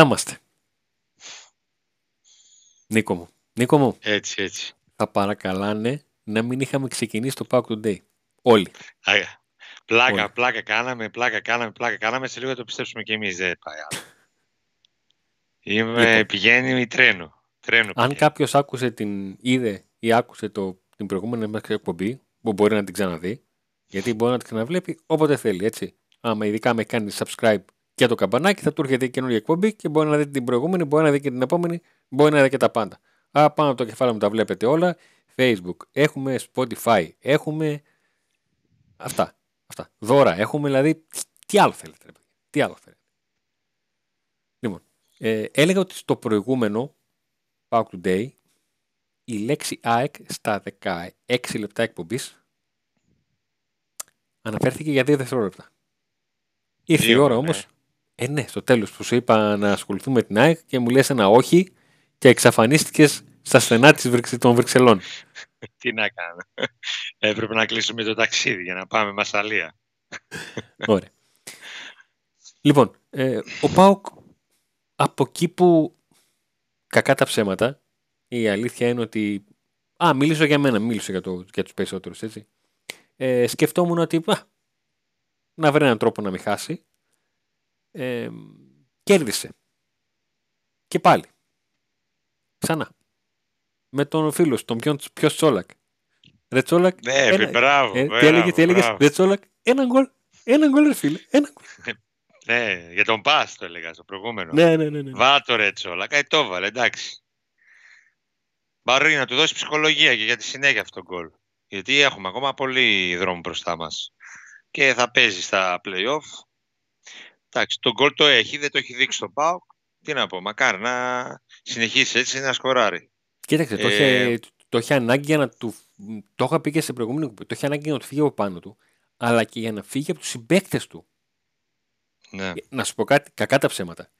Να είμαστε. Νίκο μου. Νίκο μου. Έτσι, έτσι. Θα παρακαλάνε να μην είχαμε ξεκινήσει το Pack Today. Όλοι. πλάκα, Όλοι. πλάκα κάναμε, πλάκα κάναμε, πλάκα κάναμε. Σε λίγο το πιστέψουμε και εμείς. Δεν πάει άλλο. Είμαι, λοιπόν. πηγαίνει τρένο. τρένο Αν κάποιος άκουσε την, είδε ή άκουσε το, την προηγούμενη μας εκπομπή, που μπορεί να την ξαναδεί, γιατί μπορεί να την ξαναβλέπει όποτε θέλει, έτσι. Άμα ειδικά με κάνει subscribe και το καμπανάκι, θα του έρχεται η καινούργια εκπομπή και μπορεί να δει την προηγούμενη, μπορεί να δει και την επόμενη, μπορεί να δει και τα πάντα. Α, πάνω από το κεφάλι μου τα βλέπετε όλα. Facebook, έχουμε Spotify, έχουμε αυτά. αυτά. Δώρα, έχουμε δηλαδή. Τι άλλο θέλετε, ρε, τι άλλο θέλετε. Λοιπόν, ε, έλεγα ότι στο προηγούμενο Power Today η λέξη ΑΕΚ στα 16 λεπτά εκπομπής αναφέρθηκε για 2 δευτερόλεπτα. Ήρθε η ώρα όμως. Ε, ναι, στο τέλος που σου είπα να ασχοληθούμε με την ΑΕΚ και μου λες ένα όχι και εξαφανίστηκες στα στενά της, των Βρυξελών. Τι να κάνω. Έπρεπε να κλείσουμε το ταξίδι για να πάμε Μασαλία. Ωραία. Λοιπόν, ε, ο Πάουκ από εκεί που κακά τα ψέματα, η αλήθεια είναι ότι... Α, μίλησα για μένα, μίλησα για, το, για τους περισσότερους, έτσι. Ε, σκεφτόμουν ότι α, να βρει έναν τρόπο να μην χάσει. Ε, κέρδισε. Και πάλι. Ξανά. Με τον φίλο τον πιο, πιο Τσόλακ. Ρε Τσόλακ. Ναι, ένα, μπράβο. Ε, τι έλεγε, τι έλεγες; Ρε Τσόλακ. Ένα γκολ. Ένα γκολ, ρε φίλε. Ένα γκολ. ναι, για τον Πας το έλεγα στο προηγούμενο. Ναι, ναι, ναι. ναι. Βάτο ρε Τσόλακ. Ε, το βάλε, εντάξει. Μπορεί να του δώσει ψυχολογία και για τη συνέχεια αυτό το γκολ. Γιατί έχουμε ακόμα πολύ δρόμο μπροστά μας. Και θα παίζει στα play-off. Εντάξει, το γκολ το έχει, δεν το έχει δείξει στο ΠΑΟΚ. Τι να πω, μακάρι να συνεχίσει έτσι να σκοράρει. Κοίταξε, το, ε... είχε, το είχε ανάγκη για να του. Το είχα πει και σε προηγούμενη κουμπί. Το είχε ανάγκη για να του φύγει από πάνω του, αλλά και για να φύγει από τους συμπαίκτες του. Ναι. Ε, να σου πω κάτι, κακά τα ψέματα.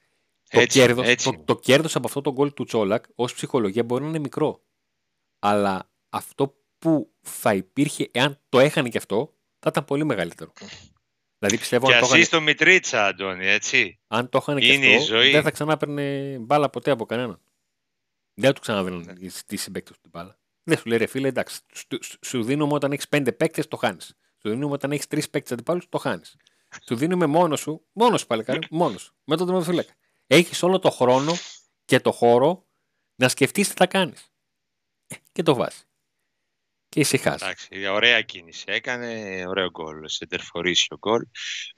Έτσι, το κέρδος, έτσι. Το, το κέρδος από αυτό το γκολ του Τσόλακ ως ψυχολογία μπορεί να είναι μικρό. Αλλά αυτό που θα υπήρχε εάν το έχανε και αυτό θα ήταν πολύ μεγαλύτερο. Δηλαδή πιστεύω και αν το εσύ στο Μητρίτσα, Αντώνη, έτσι. Αν το είχαν και αυτό, δεν θα ξανά παίρνε μπάλα ποτέ από κανέναν. Δεν του ξαναβαίνουν ναι. τις συμπαίκτες του την μπάλα. Δεν σου λέει ρε φίλε, εντάξει, σου δίνουμε όταν έχεις πέντε παίκτες, το χάνεις. Σου δίνουμε όταν έχεις τρεις παίκτες αντιπάλους, το χάνεις. Σου δίνουμε μόνος σου, μόνος σου παλικάρι, μόνος σου. Με τον τερματοφύλακα. Έχεις όλο το χρόνο και το χώρο να σκεφτείς τι θα κάνεις. Ε, και το βάζεις. Και ησυχάζει. Εντάξει, ωραία κίνηση έκανε, ωραίο γκολ, σεντερφορίσιο γκολ.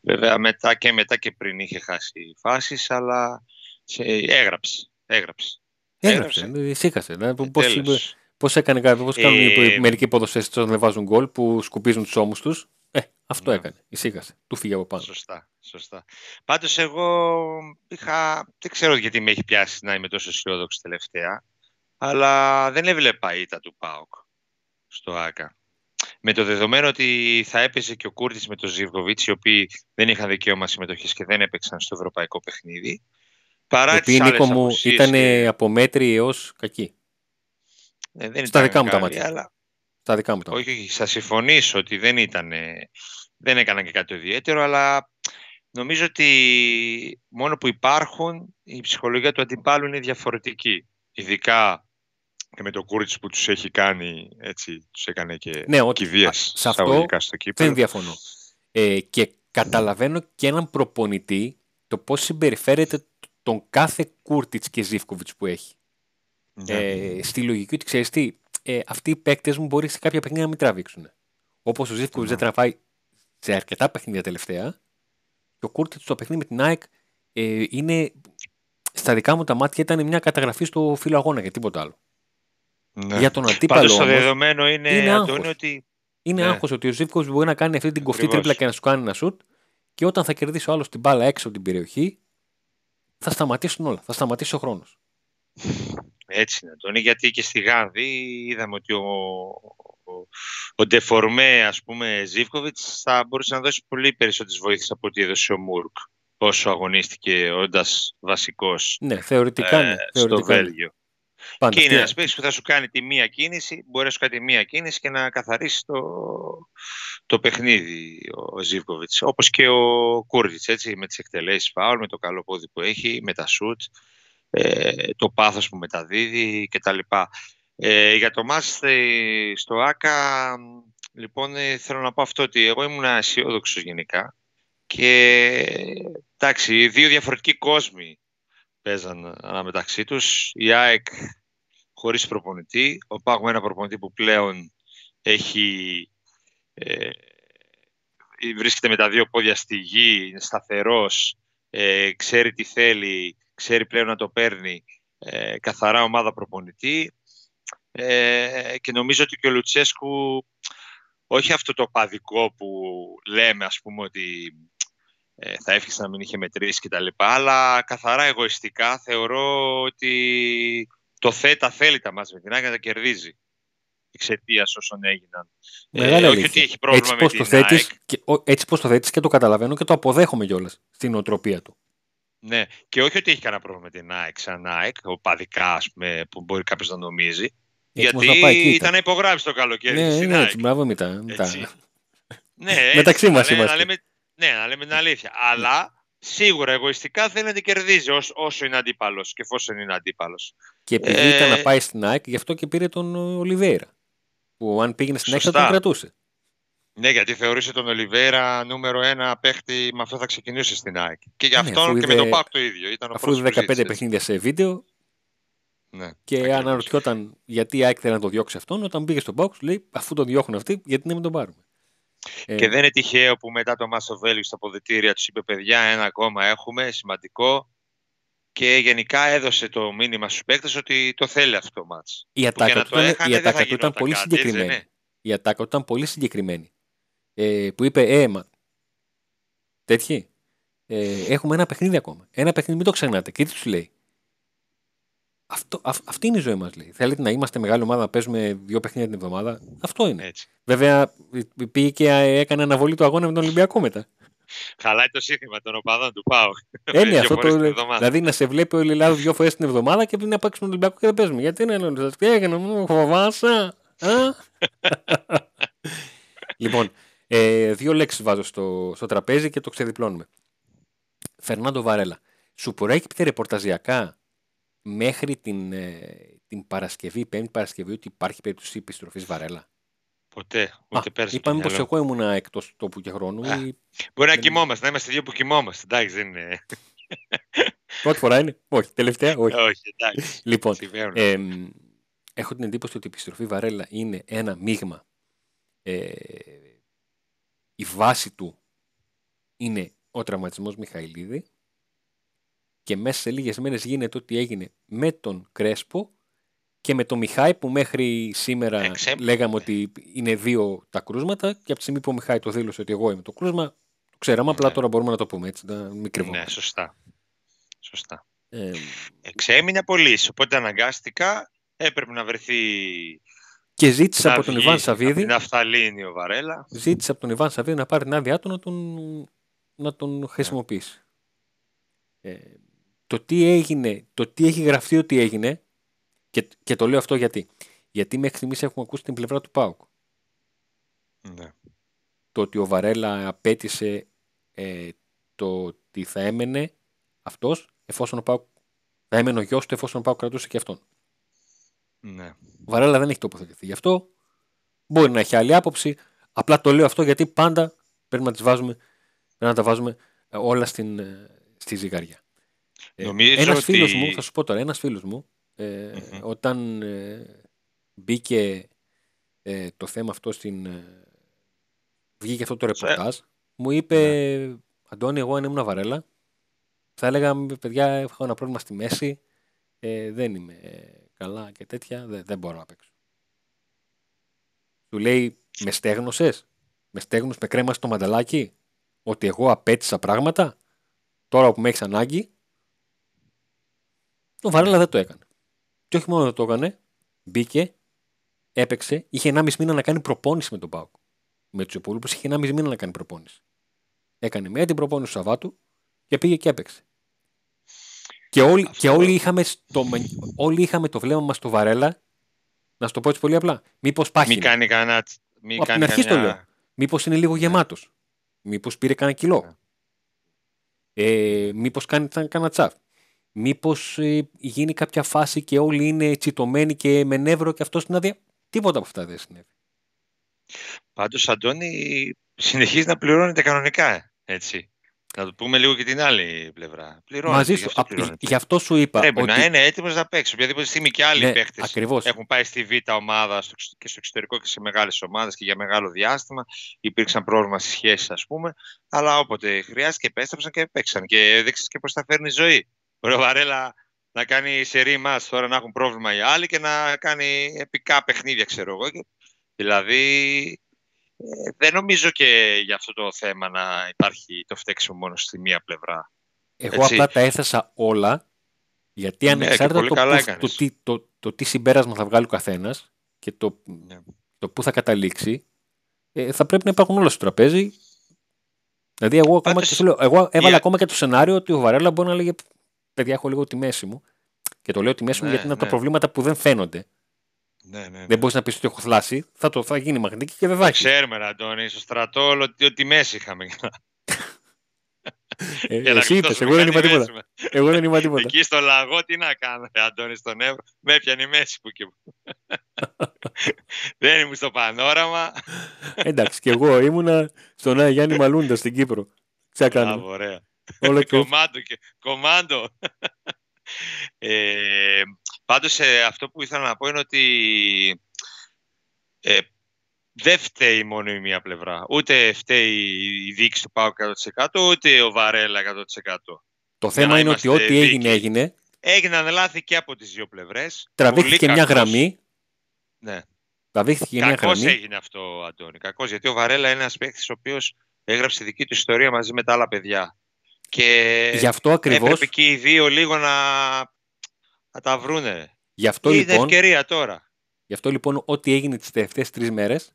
Βέβαια μετά και μετά και πριν είχε χάσει φάσεις, αλλά σε... έγραψε, έγραψε. Έγραψε, ησύχασε. Ε, πώς, πώς έκανε κάποιο, πώς κάνουν ε, μερικοί ποδοσφαίρες όταν δεν βάζουν γκολ που σκουπίζουν τους ώμους τους. Ε, αυτό ναι. έκανε, ησύχασε. Του φύγε από πάνω. Σωστά, σωστά. Πάντως εγώ είχα, δεν ξέρω γιατί με έχει πιάσει να είμαι τόσο αισιόδοξη τελευταία, αλλά δεν έβλεπα ήττα του ΠΑΟΚ στο ΆΚΑ. Με το δεδομένο ότι θα έπαιζε και ο Κούρτης με τον Ζιβκοβίτς, οι οποίοι δεν είχαν δικαίωμα συμμετοχής και δεν έπαιξαν στο ευρωπαϊκό παιχνίδι. Παρά τις Νίκο μου ήταν και... από μέτρη έως κακή. Ε, δεν Στα δικά μου τα μάτια. Αλλά... Στα δικά μου τα μάτια. Όχι, όχι, θα συμφωνήσω ότι δεν ήταν, δεν έκαναν και κάτι ιδιαίτερο, αλλά νομίζω ότι μόνο που υπάρχουν η ψυχολογία του αντιπάλου είναι διαφορετική. Ειδικά και με το Κούρτς που τους έχει κάνει, έτσι, τους έκανε και ναι, ότι, κηδείας σε αυτό στο κήπεδο. Δεν διαφωνώ. Ε, και καταλαβαίνω και έναν προπονητή το πώς συμπεριφέρεται τον κάθε Κούρτιτς και Ζήφκοβιτς που έχει. Ναι. Ε, στη λογική ότι ξέρεις τι, ε, αυτοί οι παίκτες μου μπορεί σε κάποια παιχνίδια να μην τραβήξουν. Όπως ο Ζήφκοβιτς δεν τραβάει σε αρκετά παιχνίδια τελευταία και ο Κούρτιτς στο παιχνίδι με την ΑΕΚ ε, είναι στα δικά μου τα μάτια ήταν μια καταγραφή στο φύλλο αγώνα και τίποτα άλλο. Ναι. Για τον αντίπαλο. Πάντως το δεδομένο είναι, είναι Αντώνη, ότι. Είναι ναι. άγχος ότι ο Ζήφκοβιτ μπορεί να κάνει αυτή την κοφτή τρίπλα και να σου κάνει ένα σουτ και όταν θα κερδίσει ο άλλος την μπάλα έξω από την περιοχή θα σταματήσουν όλα. Θα σταματήσει ο χρόνος. Έτσι είναι, Αντώνη, γιατί και στη Γάνδη είδαμε ότι ο, ο, ο Ντεφορμέ, ας πούμε, Ζήφκοβιτς θα μπορούσε να δώσει πολύ περισσότερες βοήθειες από ό,τι έδωσε ο Μούρκ όσο αγωνίστηκε όντας βασικός ναι, θεωρητικά, ε, ναι, θεωρητικά. στο Βέλγιο. Πάντα. Και είναι Τι- ένας παίκτης που θα σου κάνει τη μία κίνηση, μπορεί να σου κάνει τη μία κίνηση και να καθαρίσει το, το παιχνίδι ο Ζίβκοβιτς. Όπως και ο Κούρτιτς, έτσι, με τις εκτελέσεις φάουλ, με το καλό πόδι που έχει, με τα σουτ, ε, το πάθος που μεταδίδει κτλ. Ε, για το ματς ε, στο ΟΑΚΑ, λοιπόν, ε, θέλω να πω αυτό ότι εγώ ήμουν αισιόδοξος γενικά και εντάξει, δύο διαφορετικοί κόσμοι παίζαν αναμεταξύ τους. Η ΑΕΚ χωρίς προπονητή, ο ΠΑΟΚ με ένα προπονητή που πλέον έχει, ε, βρίσκεται με τα δύο πόδια στη γη, είναι σταθερός, ε, ξέρει τι θέλει, ξέρει πλέον να το παίρνει, ε, καθαρά ομάδα προπονητή ε, και νομίζω ότι και ο Λουτσέσκου όχι αυτό το παδικό που λέμε ας πούμε ότι ε, θα εύχεσαι να μην είχε μετρήσει και τα λοιπά, αλλά καθαρά εγωιστικά θεωρώ ότι το ΘΕΤΑ θέλει τα μάτς με την ΑΕΚ να τα κερδίζει εξαιτίας όσων έγιναν. Μεγάλη Ε, όχι αλήθεια. ότι έχει πρόβλημα έτσι με πώς την το θέτεις, ΑΕΚ. και, ο- έτσι πώς το θέτεις και το καταλαβαίνω και το αποδέχομαι κιόλας στην οτροπία του. Ναι, και όχι ότι έχει κανένα πρόβλημα με την ΑΕΚ σαν ΑΕΚ, οπαδικά ας πούμε, που μπορεί κάποιος να νομίζει. Έτσι όμως γιατί να πάει εκεί ήταν ήταν. να υπογράψει το καλοκαίρι Ναι, στην ναι, ΑΕΚ. έτσι, μπράβο μετά. μετά. Έτσι. Ναι, έτσι, Μεταξύ να μας λέ- να είμαστε. λέμε, ναι, να λέμε την αλήθεια. Αλλά σίγουρα εγωιστικά θέλει να την κερδίζει όσο, όσο είναι αντίπαλος και εφόσον είναι αντίπαλος. Και επειδή Ε, ήταν να πάει στην ΑΕΚ, γι' αυτό και πήρε τον Ολιβέηρα. Που αν πήγαινε στην ΑΕΚ θα Σωστά. τον κρατούσε. Ναι, γιατί θεωρούσε τον Ολιβέρα νούμερο ένα παίχτη, με αυτό θα ξεκινούσε στην ΑΕΚ. Και για Ναι, αυτόν αφού και με είδε- τον ΠΑΟΚ το ίδιο. Ήταν ο Αφού πρώτος είδε που 15 ζήτησε. παιχνίδια σε βίντεο Ναι, και ακριβώς. αναρωτιόταν γιατί η ΑΕΚ θέλει να το διώξει αυτόν, όταν πήγε στον Box, λέει αφού τον διώχνουν αυτοί, γιατί να μην τον πάρουμε. Ε, Και δεν είναι τυχαίο που μετά το Μάσο Βέλγιο στα αποδητήρια τους είπε: Παιδιά, ένα ακόμα έχουμε, σημαντικό. Και γενικά έδωσε το μήνυμα στους παίκτες ότι το θέλει αυτό το μάτς. η Που και ατάκα να του το ήταν, έχανε, η δεν θα ατάκα του ήταν γινόταν πολύ κάτι, έτσι δεν συγκεκριμένη. είναι; Η ατάκα του ήταν πολύ συγκεκριμένη. Ε, που είπε, ε, μα, τέτοιοι, ε, έχουμε ένα παιχνίδι ακόμα. Ένα παιχνίδι, μην το ξεχνάτε. Και τι τους λέει. Αυτό, αυ, αυτή είναι η ζωή μας, λέει. Θέλετε να είμαστε μεγάλη ομάδα, να παίζουμε δύο παιχνίδια την εβδομάδα. Αυτό είναι. Έτσι. Βέβαια, πήγε και έκανε αναβολή του αγώνα με τον Ολυμπιακό μετά. Χαλάει το σύνθημα των οπαδών του ΠΑΟΚ. Ε, ναι, Δύο αυτό φορές το. την εβδομάδα. Δηλαδή να σε βλέπει ο Ελλάδος δύο φορές την εβδομάδα και πριν να παίξουμε τον Ολυμπιακό και δεν παίζουμε. Γιατί είναι όλοι σας, τι έκανε, μου φοβάσαι. Α; λοιπόν, ε, δύο λέξεις βάζω στο, στο τραπέζι και το ξεδιπλώνουμε. Φερνάντο Βαρέλα. Σου προέκυπτε ρεπορταζιακά; Μέχρι την, ε, την Παρασκευή, Πέμπτη Παρασκευή, ότι υπάρχει περίπτωση επιστροφής Βαρέλα. Ποτέ, ούτε πέρσι. Είπαμε στο πως μυαλό. εγώ ήμουν εκτός τόπου και χρόνου. Α. ή- Μπορεί να δεν- κοιμόμαστε, να είμαστε δύο που κοιμόμαστε. Εντάξει, δεν είναι. Πρώτη φορά είναι; Όχι, τελευταία, όχι. Όχι, εντάξει. λοιπόν, Συμβαίνουν. Ε, έχω την εντύπωση ότι η επιστροφή Βαρέλα είναι ένα μείγμα. Ε, η βάση του είναι ο τραυματισμός Μιχαηλίδη και μέσα σε λίγες μέρες γίνεται ό,τι έγινε με τον Κρέσπο και με τον Μιχάη που μέχρι σήμερα Εξέ- λέγαμε ότι είναι δύο τα κρούσματα και από τη στιγμή που ο Μιχάη το δήλωσε ότι εγώ είμαι το κρούσμα το ξέραμε, απλά Ναι. τώρα μπορούμε να το πούμε έτσι, να μην ναι, κρυβόμαστε. σωστά. Σωστά. Ε, Εξέμεινε πολύ, οπότε αναγκάστηκα έπρεπε να βρεθεί και ζήτησε να από τον βγει Ιβάν από Σαββίδη την Αφθαλήνη ο Βαρέλα. ζήτησε από τον Ιβάν Σαββίδη να πάρει την άδειά του να τον, να τον χρησιμοποιήσει. Ε, το τι έγινε, το τι έχει γραφτεί ότι έγινε και, και το λέω αυτό γιατί. Γιατί μέχρι στιγμής έχουμε ακούσει την πλευρά του ΠΑΟΚ. Ναι. Το ότι ο Βαρέλα απέτησε ε, το ότι θα έμενε αυτός εφόσον ο ΠΑΟΚ θα έμενε ο γιος του εφόσον ο ΠΑΟΚ κρατούσε και αυτόν. Ναι. Ο Βαρέλα δεν έχει τοποθετηθεί γι' αυτό. Μπορεί να έχει άλλη άποψη. Απλά το λέω αυτό γιατί πάντα πρέπει να, τις βάζουμε, πρέπει να τα βάζουμε ε, όλα στην, ε, στη ζυγαριά. Ε, Νομίζω ένας ότι- φίλος μου, θα σου πω τώρα, ένας φίλος μου, ε, Μμμ. όταν ε, μπήκε ε, το θέμα αυτό στην... ε, βγήκε αυτό το ρεπορτάζ, μου είπε, Αντώνη, εγώ αν ήμουν Βαρέλα, θα έλεγα, παιδιά, έχω ένα πρόβλημα στη μέση, ε, δεν είμαι ε, καλά και τέτοια, δεν, δεν μπορώ να παίξω. Του λέει, με στέγνωσες, με στέγνωσες, με κρέμασε το μανταλάκι, ότι εγώ απέτησα πράγματα, τώρα που με έχεις ανάγκη, ο Βαρέλα δεν το έκανε. Και όχι μόνο δεν το έκανε, μπήκε, έπαιξε, είχε 1,5 μήνα να κάνει προπόνηση με τον Πάουκ. Με τους υπόλοιπου είχε 1,5 μήνα να κάνει προπόνηση. Έκανε μία την προπόνηση του Σαββάτου και πήγε και έπαιξε. Και όλοι, Αυτό- και όλοι, είχαμε στο, όλοι είχαμε το βλέμμα μας στο Βαρέλα, να σου το πω έτσι πολύ απλά. Μήπως Μην πάχει. κάνει κανένα. Μην Από την κάνει αρχή το κανένα- λέω. Μήπως είναι λίγο γεμάτος. Μήπως πήρε κανένα κιλό. Ναι. Ε, μήπως κάνει κα- κανένα τσαφ. Μήπως ε, γίνει κάποια φάση και όλοι είναι τσιτωμένοι και με νεύρο και αυτό στην άδεια; Τίποτα από αυτά δεν συνέβη. Πάντως, Αντώνη, συνεχίζει να πληρώνεται κανονικά, ε, έτσι. Να το πούμε λίγο και την άλλη πλευρά. Πληρώνεται, Μαζί γι' σου. αυτό Α, πληρώνεται. γι' αυτό σου είπα. Πρέπει ότι... να είναι έτοιμος να παίξει. Οποιαδήποτε στιγμή και άλλοι ναι, παίχτε ακριβώς. έχουν πάει στη Β' ομάδα στο, εξ- και στο εξωτερικό και σε μεγάλες ομάδες και για μεγάλο διάστημα. Υπήρξαν πρόβλημα στις σχέσεις, ας πούμε. Αλλά όποτε χρειάστηκε, επέστρεψαν και παίξαν. Και έδειξε και πώς θα φέρνει η ζωή. Μπορεί ο Βαρέλα να κάνει σερή μας τώρα να έχουν πρόβλημα οι άλλοι και να κάνει επικά παιχνίδια, ξέρω εγώ. Και- Δηλαδή, ε, δεν νομίζω και για αυτό το θέμα να υπάρχει το φταίξιμο μόνο στη μία πλευρά. Εγώ Έτσι. απλά τα έθεσα όλα γιατί Ναι, ανεξάρτητα και πολύ το, καλά που- έκανες. το, τι, το, το τι συμπέρασμα θα βγάλει ο καθένας και το, Ναι. το πού θα καταλήξει, ε, θα πρέπει να υπάρχουν όλα στο τραπέζι. Δηλαδή, εγώ, ακόμα Πάντως, και σου λέω, εγώ έβαλα η- ακόμα και το σενάριο ότι ο Βαρέλα μπορεί να λέγε Παιδιά, έχω λίγο τη μέση μου. Και το λέω τη μέση μου Ναι, γιατί είναι από τα ναι. προβλήματα που δεν φαίνονται. Ναι, ναι, ναι. Δεν μπορείς να πεις ότι έχω θλάσει. Θα, το, θα γίνει μαγνητική και δεν θα Το έχει. ξέρουμε, ρε, Αντώνη, στο στρατό ότι, ότι μέση είχαμε. Ε, Για να εσύ είπες, γλιτώσουμε εγώ δεν είπα κάτι τίποτα. μέση. Εγώ δεν είπα τίποτα. Εκεί στο λαγό τι να κάνω, ρε, Αντώνη, στον Εύρο. Με έπιανε η μέση που και που. δεν ήμουν στο πανόραμα. Εντάξει, και εγώ ήμουνα στον Άι Γιάννη Μαλούντα στην Κύπρο. Τι θα κάνουμε. Μπράβο, ωραία. Όλο και Κομάντο και κομάντο. ε, πάντως ε, αυτό που ήθελα να πω είναι ότι ε, δεν φταίει μόνο η μία πλευρά. Ούτε φταίει η δίκηση του ΠΑΟΚ 100% ούτε ο Βαρέλα 100%. Το θέμα να είναι ότι είμαστε ό,τι έγινε, δίκαιοι. έγινε. Έγιναν λάθη και από τις δύο πλευρές. Τραβήχθηκε Πολύ μια κακώς. γραμμή. Ναι. Τραβήχθηκε μια Κακώς γραμμή. έγινε αυτό, Αντώνη. Κακώς, γιατί ο Βαρέλα είναι ένας παίκτης ο οποίος έγραψε δική του ιστορία μαζί με τα άλλα παιδιά. Και Γι' αυτό ακριβώ. έπρεπε και οι δύο λίγο να, να τα βρούνε. Γι' αυτό Είναι λοιπόν, ευκαιρία τώρα. γι αυτό, λοιπόν, ό,τι έγινε τις τελευταίες τρεις μέρες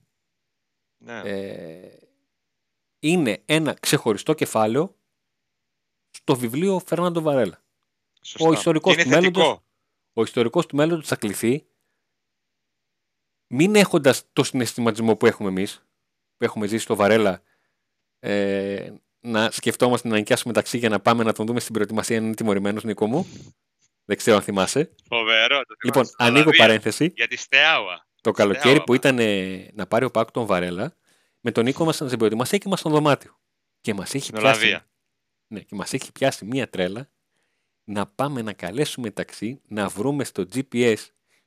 Ναι. ε, είναι ένα ξεχωριστό κεφάλαιο στο βιβλίο Φέρναντο Βαρέλα. Σωστά. ο ιστορικός Και είναι του μέλλοντος- θετικό. Ο ιστορικός του μέλλοντος θα κληθεί μην έχοντας το συναισθηματισμό που έχουμε εμείς, που έχουμε ζήσει στο Βαρέλα, ε, να σκεφτόμαστε να νοικιάσουμε ταξί για να πάμε να τον δούμε στην προετοιμασία αν είναι τιμωρημένος, Νίκο μου. Δεν ξέρω αν θυμάσαι. Φοβερό. Το Λοιπόν, θυμάσαι. ανοίγω Ολλανδία. παρένθεση. Για τη Στεάουα. Το καλοκαίρι Στεάουα, που ήταν ε, να πάρει ο Πάκ τον Βαρέλα, με τον Νίκο ήμασταν στην προετοιμασία και ήμασταν στο δωμάτιο. Και μας έχει Στην πιάσει. Ολλανδία. Ναι, και μας έχει πιάσει μία τρέλα να πάμε να καλέσουμε ταξί, να βρούμε στο GPS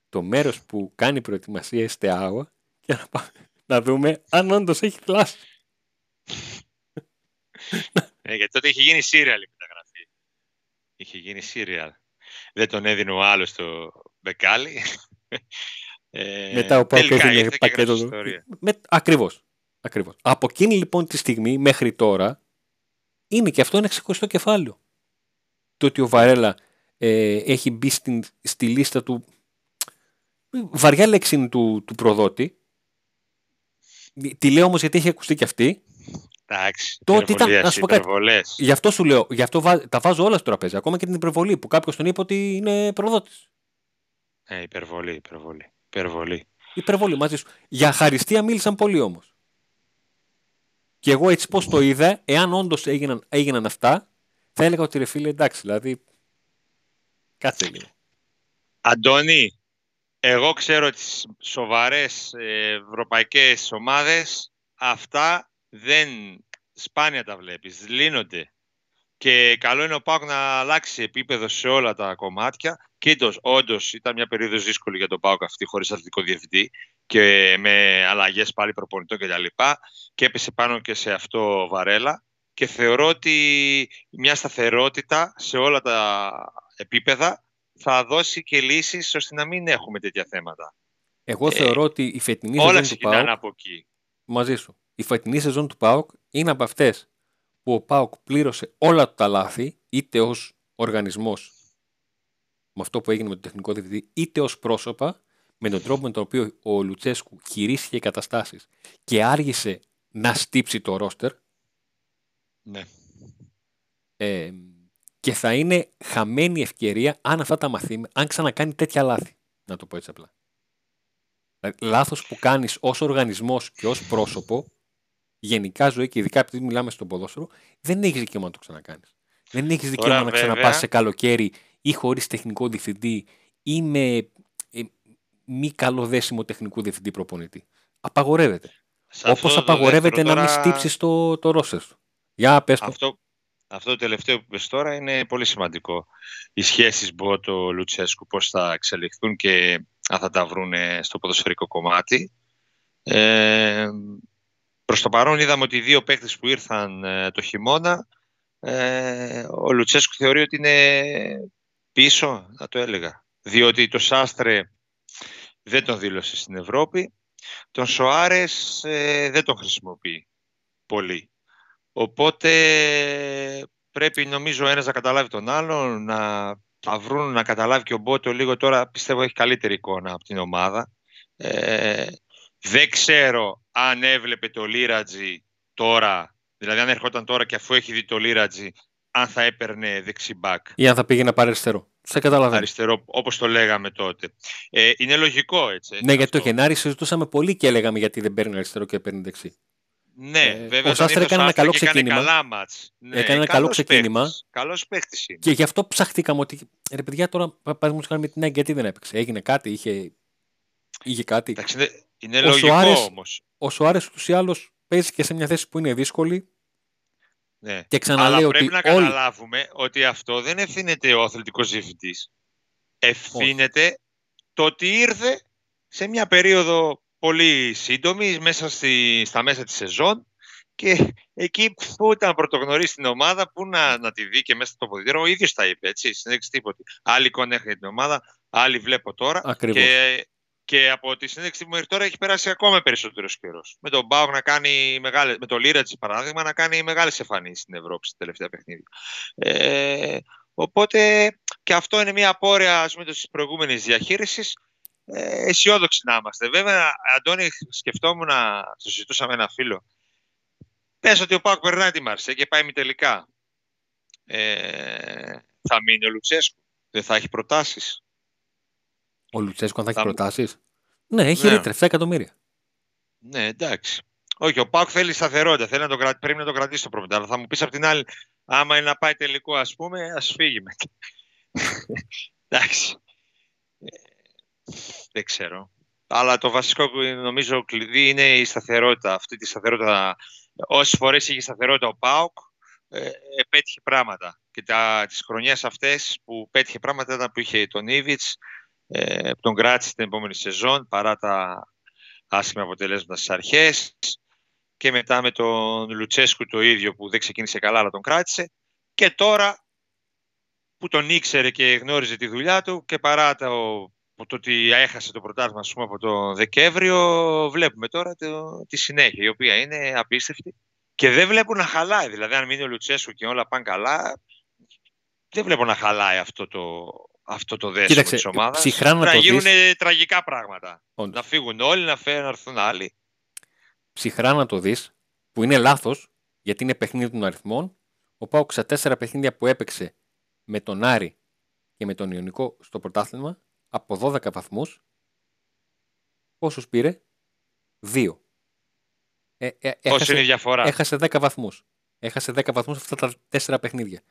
το μέρος που κάνει προετοιμασία Εστεάουα και να πάμε να δούμε αν όντως έχει θλάσει. Ε, γιατί τότε είχε γίνει σύριαλ η μεταγραφή. Είχε γίνει σύριαλ. Δεν τον έδινε ο άλλος το μπεκάλι. Ε, Μετά ο Πάουκ τελικά έδινε ήρθε και πακέτο έγραψε του. ιστορία. Με... Ακριβώς. Ακριβώς. Από εκείνη λοιπόν τη στιγμή μέχρι τώρα είναι και αυτό ένα ξεχωριστό κεφάλαιο. Το ότι ο Βαρέλα ε, έχει μπει στην, στη λίστα του βαριά λέξη είναι του, του προδότη. Τη λέω όμως γιατί έχει ακουστεί και αυτή. Εντάξει. Το ότι ήταν- υπερβολές, να σου πω κάτι. υπερβολές. Γι' αυτό σου λέω, γι' αυτό βά- τα βάζω όλα στο τραπέζι. Ακόμα και την υπερβολή που κάποιος τον είπε ότι είναι προδότης. Ε, υπερβολή, υπερβολή. Υπερβολή. Υπερβολή μαζί σου. Για χαριστία μίλησαν πολύ όμως. Και εγώ έτσι πώς το είδα, εάν όντως έγιναν, έγιναν αυτά, θα έλεγα ότι ρε φίλε εντάξει, δηλαδή. Κάτσε λίγο. Αντώνη, εγώ ξέρω τις σοβαρές ε, ευρωπαϊκές ομάδες, αυτά δεν σπάνια τα βλέπεις, λύνονται. Και καλό είναι ο Πάουκ να αλλάξει επίπεδο σε όλα τα κομμάτια. Και όντως ήταν μια περίοδος δύσκολη για τον Πάουκ αυτή χωρίς αθλητικό διευθυντή και με αλλαγές πάλι προπονητών κτλ. Και, τα λοιπά. και έπεσε πάνω και σε αυτό Βαρέλα. Και θεωρώ ότι μια σταθερότητα σε όλα τα επίπεδα θα δώσει και λύσεις ώστε να μην έχουμε τέτοια θέματα. Εγώ Ε, θεωρώ ότι η φετινή Όλα σεζόν του ξεκινάνε ΠΑΟΚ, από εκεί. μαζί σου, η φετινή σεζόν του ΠΑΟΚ είναι από αυτές που ο ΠΑΟΚ πλήρωσε όλα του τα λάθη, είτε ως οργανισμός με αυτό που έγινε με τον τεχνικό διευθυντή, είτε ως πρόσωπα με τον τρόπο με τον οποίο ο Λουτσέσκου χειρίστηκε καταστάσεις και άργησε να στύψει το ρόστερ Ναι. ε, Και θα είναι χαμένη ευκαιρία αν αυτά τα μαθήματα, αν ξανακάνει τέτοια λάθη. Να το πω έτσι απλά. Δηλαδή, Λάθος που κάνεις ως οργανισμός και ως πρόσωπο, γενικά ζωή και ειδικά επειδή μιλάμε στον ποδόσφαιρο, δεν έχει δικαίωμα να το ξανακάνεις. Δεν έχεις δικαίωμα να βέβαια- ξαναπάς σε καλοκαίρι ή χωρίς τεχνικό διευθυντή ή με ε, μη καλοδέσιμο τεχνικού διευθυντή προπονητή. Απαγορεύεται. Σε αυτό Όπως το απαγορεύεται δεύτερο να μην τώρα- στύψεις το, το ρόστερ σου. Για πες το. Αυτό, αυτό το τελευταίο που πες τώρα είναι πολύ σημαντικό. Οι σχέσεις Μπότο Λουτσέσκου πώς θα εξελιχθούν και αν θα τα βρουν στο ποδοσφαιρικό κομμάτι. Ε, προς το παρόν είδαμε ότι οι δύο παίκτες που ήρθαν ε, το χειμώνα ε, ο Λουτσέσκου θεωρεί ότι είναι πίσω, θα το έλεγα. Διότι το Σάστρε δεν τον δήλωσε στην Ευρώπη. Τον Σοάρες ε, δεν τον χρησιμοποιεί πολύ. Οπότε πρέπει νομίζω ο ένας να καταλάβει τον άλλον, να τα βρουν, να καταλάβει και ο Μπότο λίγο τώρα πιστεύω έχει καλύτερη εικόνα από την ομάδα. Ε, δεν ξέρω αν έβλεπε το Λίρατζι τώρα, δηλαδή αν ερχόταν τώρα και αφού έχει δει το Λίρατζι, αν θα έπαιρνε δεξιμπάκ Ή αν θα πήγε να πάρει αριστερό. Σε καταλαβαίνω. αριστερό, όπως το λέγαμε τότε. Ε, είναι λογικό έτσι. Ναι, γιατί το αυτό. Γενάρη συζητούσαμε πολύ και έλεγαμε γιατί δεν παίρνει αριστερό και παίρνει δεξί. Ναι, Ε, βέβαια. ο τον Σάστρε είδα έκανε ένα στο καλό Άστρα και έκανε ξεκίνημα. Καλά μάτς. Ναι, Έκανε ένα καλό καλός ξεκίνημα. παίκτης. Καλός παίκτης είναι. Και γι' αυτό ψαχτήκαμε ότι ρε παιδιά τώρα παραδείγματο χάρη με την ΑΕΚ γιατί δεν έπαιξε. Έγινε κάτι, είχε, είχε κάτι. Εντάξει, είναι, είναι Ο λογικό Σουάρες- όμως. Ο Σουάρες ούτως ή άλλως παίζει και σε μια θέση που είναι δύσκολη Ναι. και ξαναλέω Αλλά ότι πρέπει να όλοι. καταλάβουμε ότι αυτό δεν ευθύνεται ο αθλητικός διευθυντής. Ευθύνεται το ότι ήρθε σε μια περίοδο πολύ σύντομη μέσα στη, στα μέσα της σεζόν και εκεί που ήταν πρωτογνωρίσει την ομάδα, που να, να τη δει και μέσα στο ποδητήριο, ο ίδιος τα είπε, έτσι, συνέντευξη τίποτη. Άλλη εικόνα έχει για την ομάδα, άλλη βλέπω τώρα. Ακριβώς. Και, και από τη συνέντευξη μου μέχρι τώρα έχει περάσει ακόμα περισσότερος καιρός. Με τον Μπάουκ να κάνει μεγάλες, με τον Λίρατζη παράδειγμα, να κάνει μεγάλες εμφανίσεις στην Ευρώπη στα τελευταία παιχνίδια. Ε, οπότε και αυτό είναι μια απόρρεια ας πούμε, της προηγούμενης διαχείρισης. Ε, αισιόδοξοι να είμαστε. Βέβαια, Αντώνη, σκεφτόμουν να το συζητούσα με ένα φίλο. Πες ότι ο Πάουκ περνάει τη Μαρσέ και πάει μη τελικά. Ε, θα μείνει ο Λουτσέσκου. Δεν θα έχει προτάσεις. Ο Λουτσέσκο αν θα έχει Θα μου- προτάσεις. Ναι, έχει Ναι. ρήτρες, 7 εκατομμύρια. Ναι, εντάξει. Όχι, ο Πάουκ θέλει σταθερότητα. Θέλει να το κρα... Πρέπει να το κρατήσει το πρόβλημα. Αλλά θα μου πεις απ' την άλλη, άμα είναι να πάει τελικό, ας πούμε, ας φύγει μετά. εντάξει. Ε, δεν ξέρω. Αλλά το βασικό που είναι, νομίζω κλειδί είναι η σταθερότητα. Αυτή τη σταθερότητα. Όσες φορές είχε σταθερότητα ο Πάουκ, ε, πέτυχε πράγματα. Και τα, τις χρονιές αυτές που πέτυχε πράγματα ήταν που είχε τον Ήβιτς, ε, που τον κράτησε την επόμενη σεζόν παρά τα άσχημα αποτελέσματα στις αρχές. Και μετά με τον Λουτσέσκου το ίδιο που δεν ξεκίνησε καλά αλλά τον κράτησε. Και τώρα που τον ήξερε και γνώριζε τη δουλειά του και παρά το, το ότι έχασε το πρωτάθλημα ας πούμε, από τον Δεκέμβριο βλέπουμε τώρα το, τη συνέχεια η οποία είναι απίστευτη. Και δεν βλέπω να χαλάει. Δηλαδή αν μείνει ο Λουτσέσκου και όλα πάνε καλά δεν βλέπω να χαλάει αυτό το, αυτό το δέσιμο Κοίταξε, της ομάδας ψυχρά να να το γίνουν δεις. τραγικά πράγματα Όντως. να φύγουν όλοι, να φέρουν να έρθουν άλλοι. Ψυχρά να το δει, που είναι λάθος, γιατί είναι παιχνίδι των αριθμών. Ο Πάουκ στα τέσσερα παιχνίδια που έπαιξε με τον Άρη και με τον Ιωνικό στο πρωτάθλημα, από 12 βαθμούς, πόσους πήρε, Δύο. Ε, ε, Πόση έχασε, είναι η διαφορά; έχασε 10 βαθμούς. Έχασε 10 βαθμούς αυτά τα τέσσερα παιχνίδια.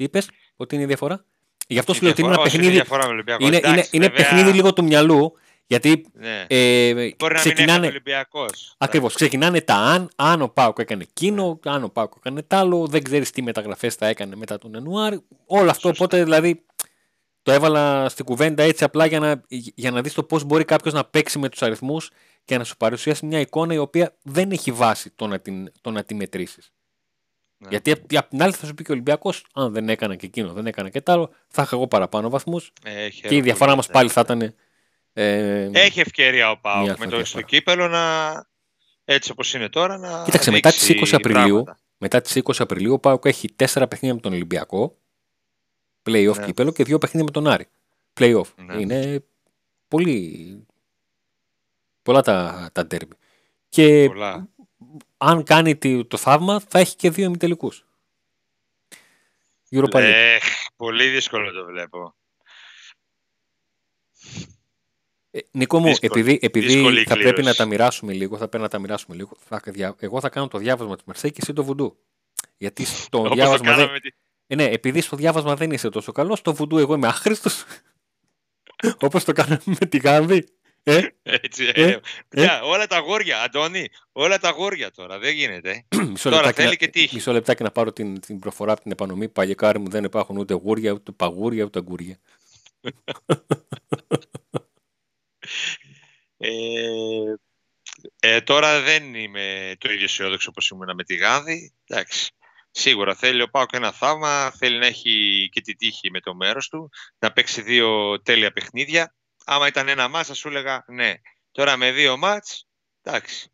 Τι είπες, ότι είναι η διαφορά; Γι' αυτό σου λέω ότι είναι ένα Όσο παιχνίδι. η διαφορά με τον Ολυμπιακό. Είναι, είναι, Εντάξει, είναι βέβαια, παιχνίδι λίγο του μυαλού, γιατί Ναι. ε, Μπορεί να μην ξεκινάνε. είναι Ολυμπιακός. Ακριβώς. Ξεκινάνε τα αν. Αν ο Πάουκ έκανε εκείνο, αν ο Πάουκ έκανε τ' άλλο. Δεν ξέρεις τι μεταγραφές θα έκανε μετά τον Ιανουάριο. Όλο αυτό. Σωστά. Οπότε δηλαδή το έβαλα στην κουβέντα έτσι απλά για να, για να δεις το πώς μπορεί κάποιος να παίξει με τους αριθμούς και να σου παρουσιάσει μια εικόνα η οποία δεν έχει βάση το να την, το να τη μετρήσεις. Ναι. Γιατί απ' απ' την άλλη θα σου πει και ο Ολυμπιακός, αν δεν έκανα και εκείνο, δεν έκανα και τ' άλλο, θα είχα εγώ παραπάνω βαθμούς Ε, Έχει και η διαφορά μας αεροπορία, πάλι θα ήταν. Ε, Έχει ευκαιρία ο Μια Πάουκ με αλφα το διαφορά. στο κύπελο να έτσι όπως είναι τώρα να Κοίταξε, μετά δείξει τις 20 Απριλίου, πράγματα. μετά τις 20 Απριλίου ο Πάουκ έχει 4 παιχνίδια με τον Ολυμπιακό, play-off Ναι. κύπελο και 2 παιχνίδια με τον Άρη. Play-off. Ναι. Είναι πολύ... πολλά τα, τα derby. Και Πολλά. Αν κάνει τη- το θαύμα θα έχει και δύο ημιτελικούς. Europa League. Ε, πολύ δύσκολο το βλέπω. Ε, Νίκο μου, δύσκολη- επειδή, επειδή δύσκολη η θα πρέπει να κλήρωση. τα μοιράσουμε λίγο, θα πρέπει να τα μοιράσουμε λίγο. Θα, δια- εγώ θα κάνω το διάβασμα τη Μαρσέη και εσύ το βουντού. Γιατί στο Όπως το διάβασμα δεν, κάναμε με τη- Ε, ναι, επειδή στο διάβασμα δεν είσαι τόσο καλό, στο βουντού εγώ είμαι άχρηστος. Όπως το κάναμε με τη Γάνδη. Ε, Έτσι, Ε, ε, παιδιά, όλα τα γόρια, Αντώνη, όλα τα γόρια τώρα, δεν γίνεται. μισό, Τώρα λεπτάκι θέλει να, και τύχη. μισό λεπτάκι να πάρω την, την προφορά από την επανομή. Παλιεκάρι μου δεν υπάρχουν ούτε γούρια, ούτε παγούρια, ούτε αγκούρια. Ε, ε, τώρα δεν είμαι το ίδιο αισιόδοξο όπως ήμουν με τη Γάνδη. Εντάξει. Σίγουρα θέλει ο Πάοκ ένα θαύμα, θέλει να έχει και τη τύχη με το μέρος του, να παίξει δύο τέλεια παιχνίδια. Άμα ήταν ένα μάτς θα σου έλεγα ναι. Τώρα με δύο μάτς, εντάξει.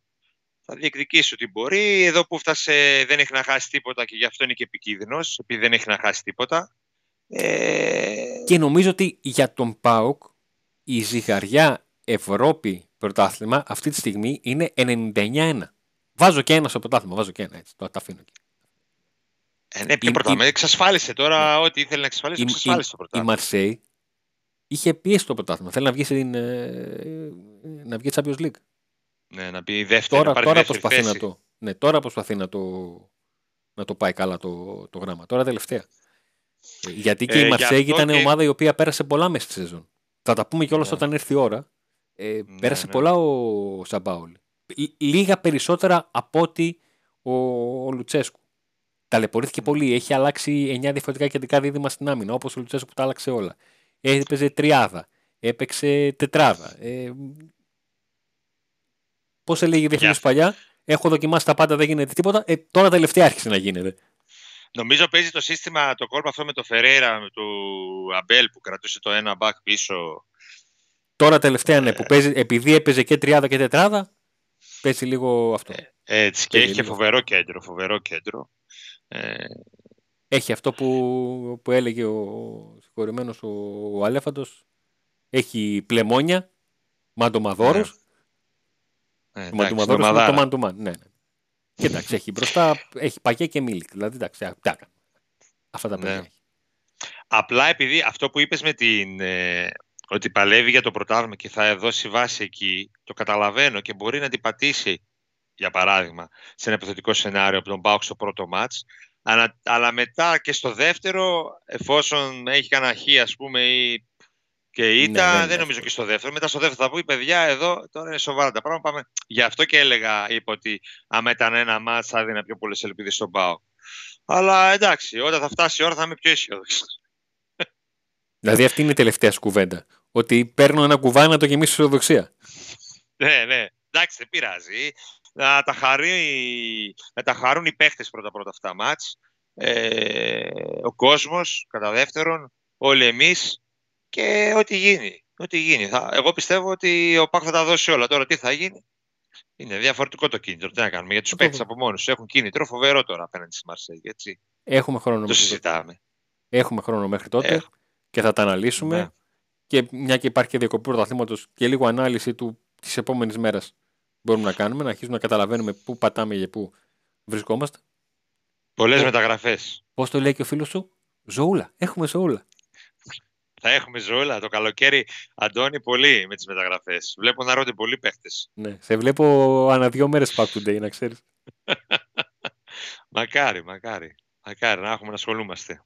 Θα διεκδικήσει ό,τι μπορεί. Εδώ που φτάσε δεν έχει να χάσει τίποτα και γι' αυτό είναι και επικίνδυνος, επειδή δεν έχει να χάσει τίποτα. Ε, Και νομίζω ότι για τον ΠΑΟΚ η ζυγαριά Ευρώπη πρωτάθλημα αυτή τη στιγμή είναι 99-1. Βάζω και ένα στο πρωτάθλημα, βάζω και ένα έτσι. Το τα αφήνω εκεί. ε, ναι, ποιο η- πρωτάθλημα. η- Εξασφάλισε τώρα ό,τι ήθελε να εξασφαλίσει, Η, εξασφάλισε το η, η πρωτάθλημα. Μαρσέη είχε πιέσει το πρωτάθλημα. Θέλει να βγει, στην, ε, να βγει Champions League. Ναι, να μπει δεύτερη, Τώρα, να πάρει τώρα δεύτερη προσπαθεί θέση. να το, ναι, τώρα προσπαθεί να το, να το πάει καλά το, το γράμμα. Τώρα τελευταία. Ε, Γιατί και Ε, η γι' Μαρσέη αυτό ήταν και- ομάδα η οποία πέρασε πολλά μέσα στη σεζόν. Θα τα πούμε κιόλας Ναι. όταν έρθει η ώρα. Ε, Ναι, πέρασε ναι. πολλά ο Σαμπάουλη. Λ- Λίγα περισσότερα από ότι ο, ο Λουτσέσκου. Ταλαιπωρήθηκε πολύ. Έχει αλλάξει 9 διαφορετικά κεντρικά δίδυμα στην άμυνα, όπως ο Λουτσέσκου που τα άλλαξε όλα. Έπαιζε τριάδα. Έπαιξε τετράδα. Ε, Πώς έλεγε η διαφήμιση αυτό. παλιά, Έχω δοκιμάσει τα πάντα, δεν γίνεται τίποτα. Ε, τώρα τελευταία άρχισε να γίνεται. Νομίζω παίζει το σύστημα, το κόλπο αυτό με το Φερέιρα, με του Αμπέλ που κρατούσε το ένα back πίσω. Τώρα τελευταία ναι, που παίζει, επειδή έπαιζε και τριάδα και τετράδα, παίζει λίγο αυτό. Έτσι, και Παίζει έχει και λίγο. φοβερό κέντρο, φοβερό κέντρο. Ε, Έχει αυτό που, που έλεγε ο συγχωρημένος ο, ο Αλέφαντος. Έχει πλεμόνια, μαντομαδόρος. ε, Το εντάξει, μαντομαδόρος είναι νομαδάρα. το μαντουμάν. Ναι, ναι. Και εντάξει, έχει μπροστά, έχει παγιέ και μίλικ. Δηλαδή, εντάξει, α, τι άκα. Αυτά τα Ναι. παιδιά έχει. Απλά επειδή αυτό που είπες με την, ε, ότι παλεύει για το πρωτάθλημα και θα δώσει βάση εκεί, το καταλαβαίνω και μπορεί να την πατήσει, για παράδειγμα, σε ένα επιθετικό σενάριο από τον Πάουκ στο πρώτο μάτς, αλλά, αλλά μετά και στο δεύτερο, εφόσον έχει κανένα χ, ας πούμε, ή και ήττα, δεν είναι δεν νομίζω εύκολο. και στο δεύτερο. Μετά στο δεύτερο θα πει, παιδιά, εδώ τώρα είναι σοβαρά τα πράγματα. Πάμε. Γι' αυτό και έλεγα, είπα ότι άμα ήταν ένα μάτς θα έδινα πιο πολλές ελπίδες στον Πάο. Αλλά εντάξει, όταν θα φτάσει η ώρα θα είμαι πιο αισιόδοξος. Δηλαδή, αυτή είναι η τελευταία σου κουβέντα. Ότι παίρνω ένα κουβά να το γεμίσω αισιοδοξία. Ναι, ναι. Εντάξει, δεν πειράζει. Να τα, χαρεί, να τα χαρούν οι παίχτες πρώτα-πρώτα αυτά τα μάτς. Ε, ο κόσμος, κατά δεύτερον, όλοι εμείς και ό,τι γίνει. Ό,τι γίνει. Θα, εγώ πιστεύω ότι ο Πάκ θα τα δώσει όλα. Τώρα τι θα γίνει; Είναι διαφορετικό το κίνητρο. Τι να κάνουμε; Για τους Αυτό παίχτες το- από μόνους τους έχουν κίνητρο φοβερό τώρα απέναντι στη Μαρσέγγι. Έτσι. Έχουμε χρόνο, Το μέχρι τότε. συζητάμε. Έχουμε χρόνο μέχρι τότε Έχω. και θα τα αναλύσουμε. Ναι. Και μια και υπάρχει και διακοπή πρωταθλήματος και λίγο ανάλυση του της επόμενης μέρας μπορούμε να κάνουμε, να αρχίσουμε να καταλαβαίνουμε πού πατάμε και πού βρισκόμαστε. Πολλές Ω. μεταγραφές. Πώς το λέει και ο φίλος σου, Ζωούλα. Έχουμε ζωούλα. Θα έχουμε ζωούλα το καλοκαίρι, Αντώνη, πολύ με τις μεταγραφές. Βλέπω να ρωτούν πολλοί παίχτες. Ναι. Σε βλέπω ανά δύο μέρες back to day, να ξέρεις. Μακάρι, μακάρι. Μακάρι να έχουμε να ασχολούμαστε.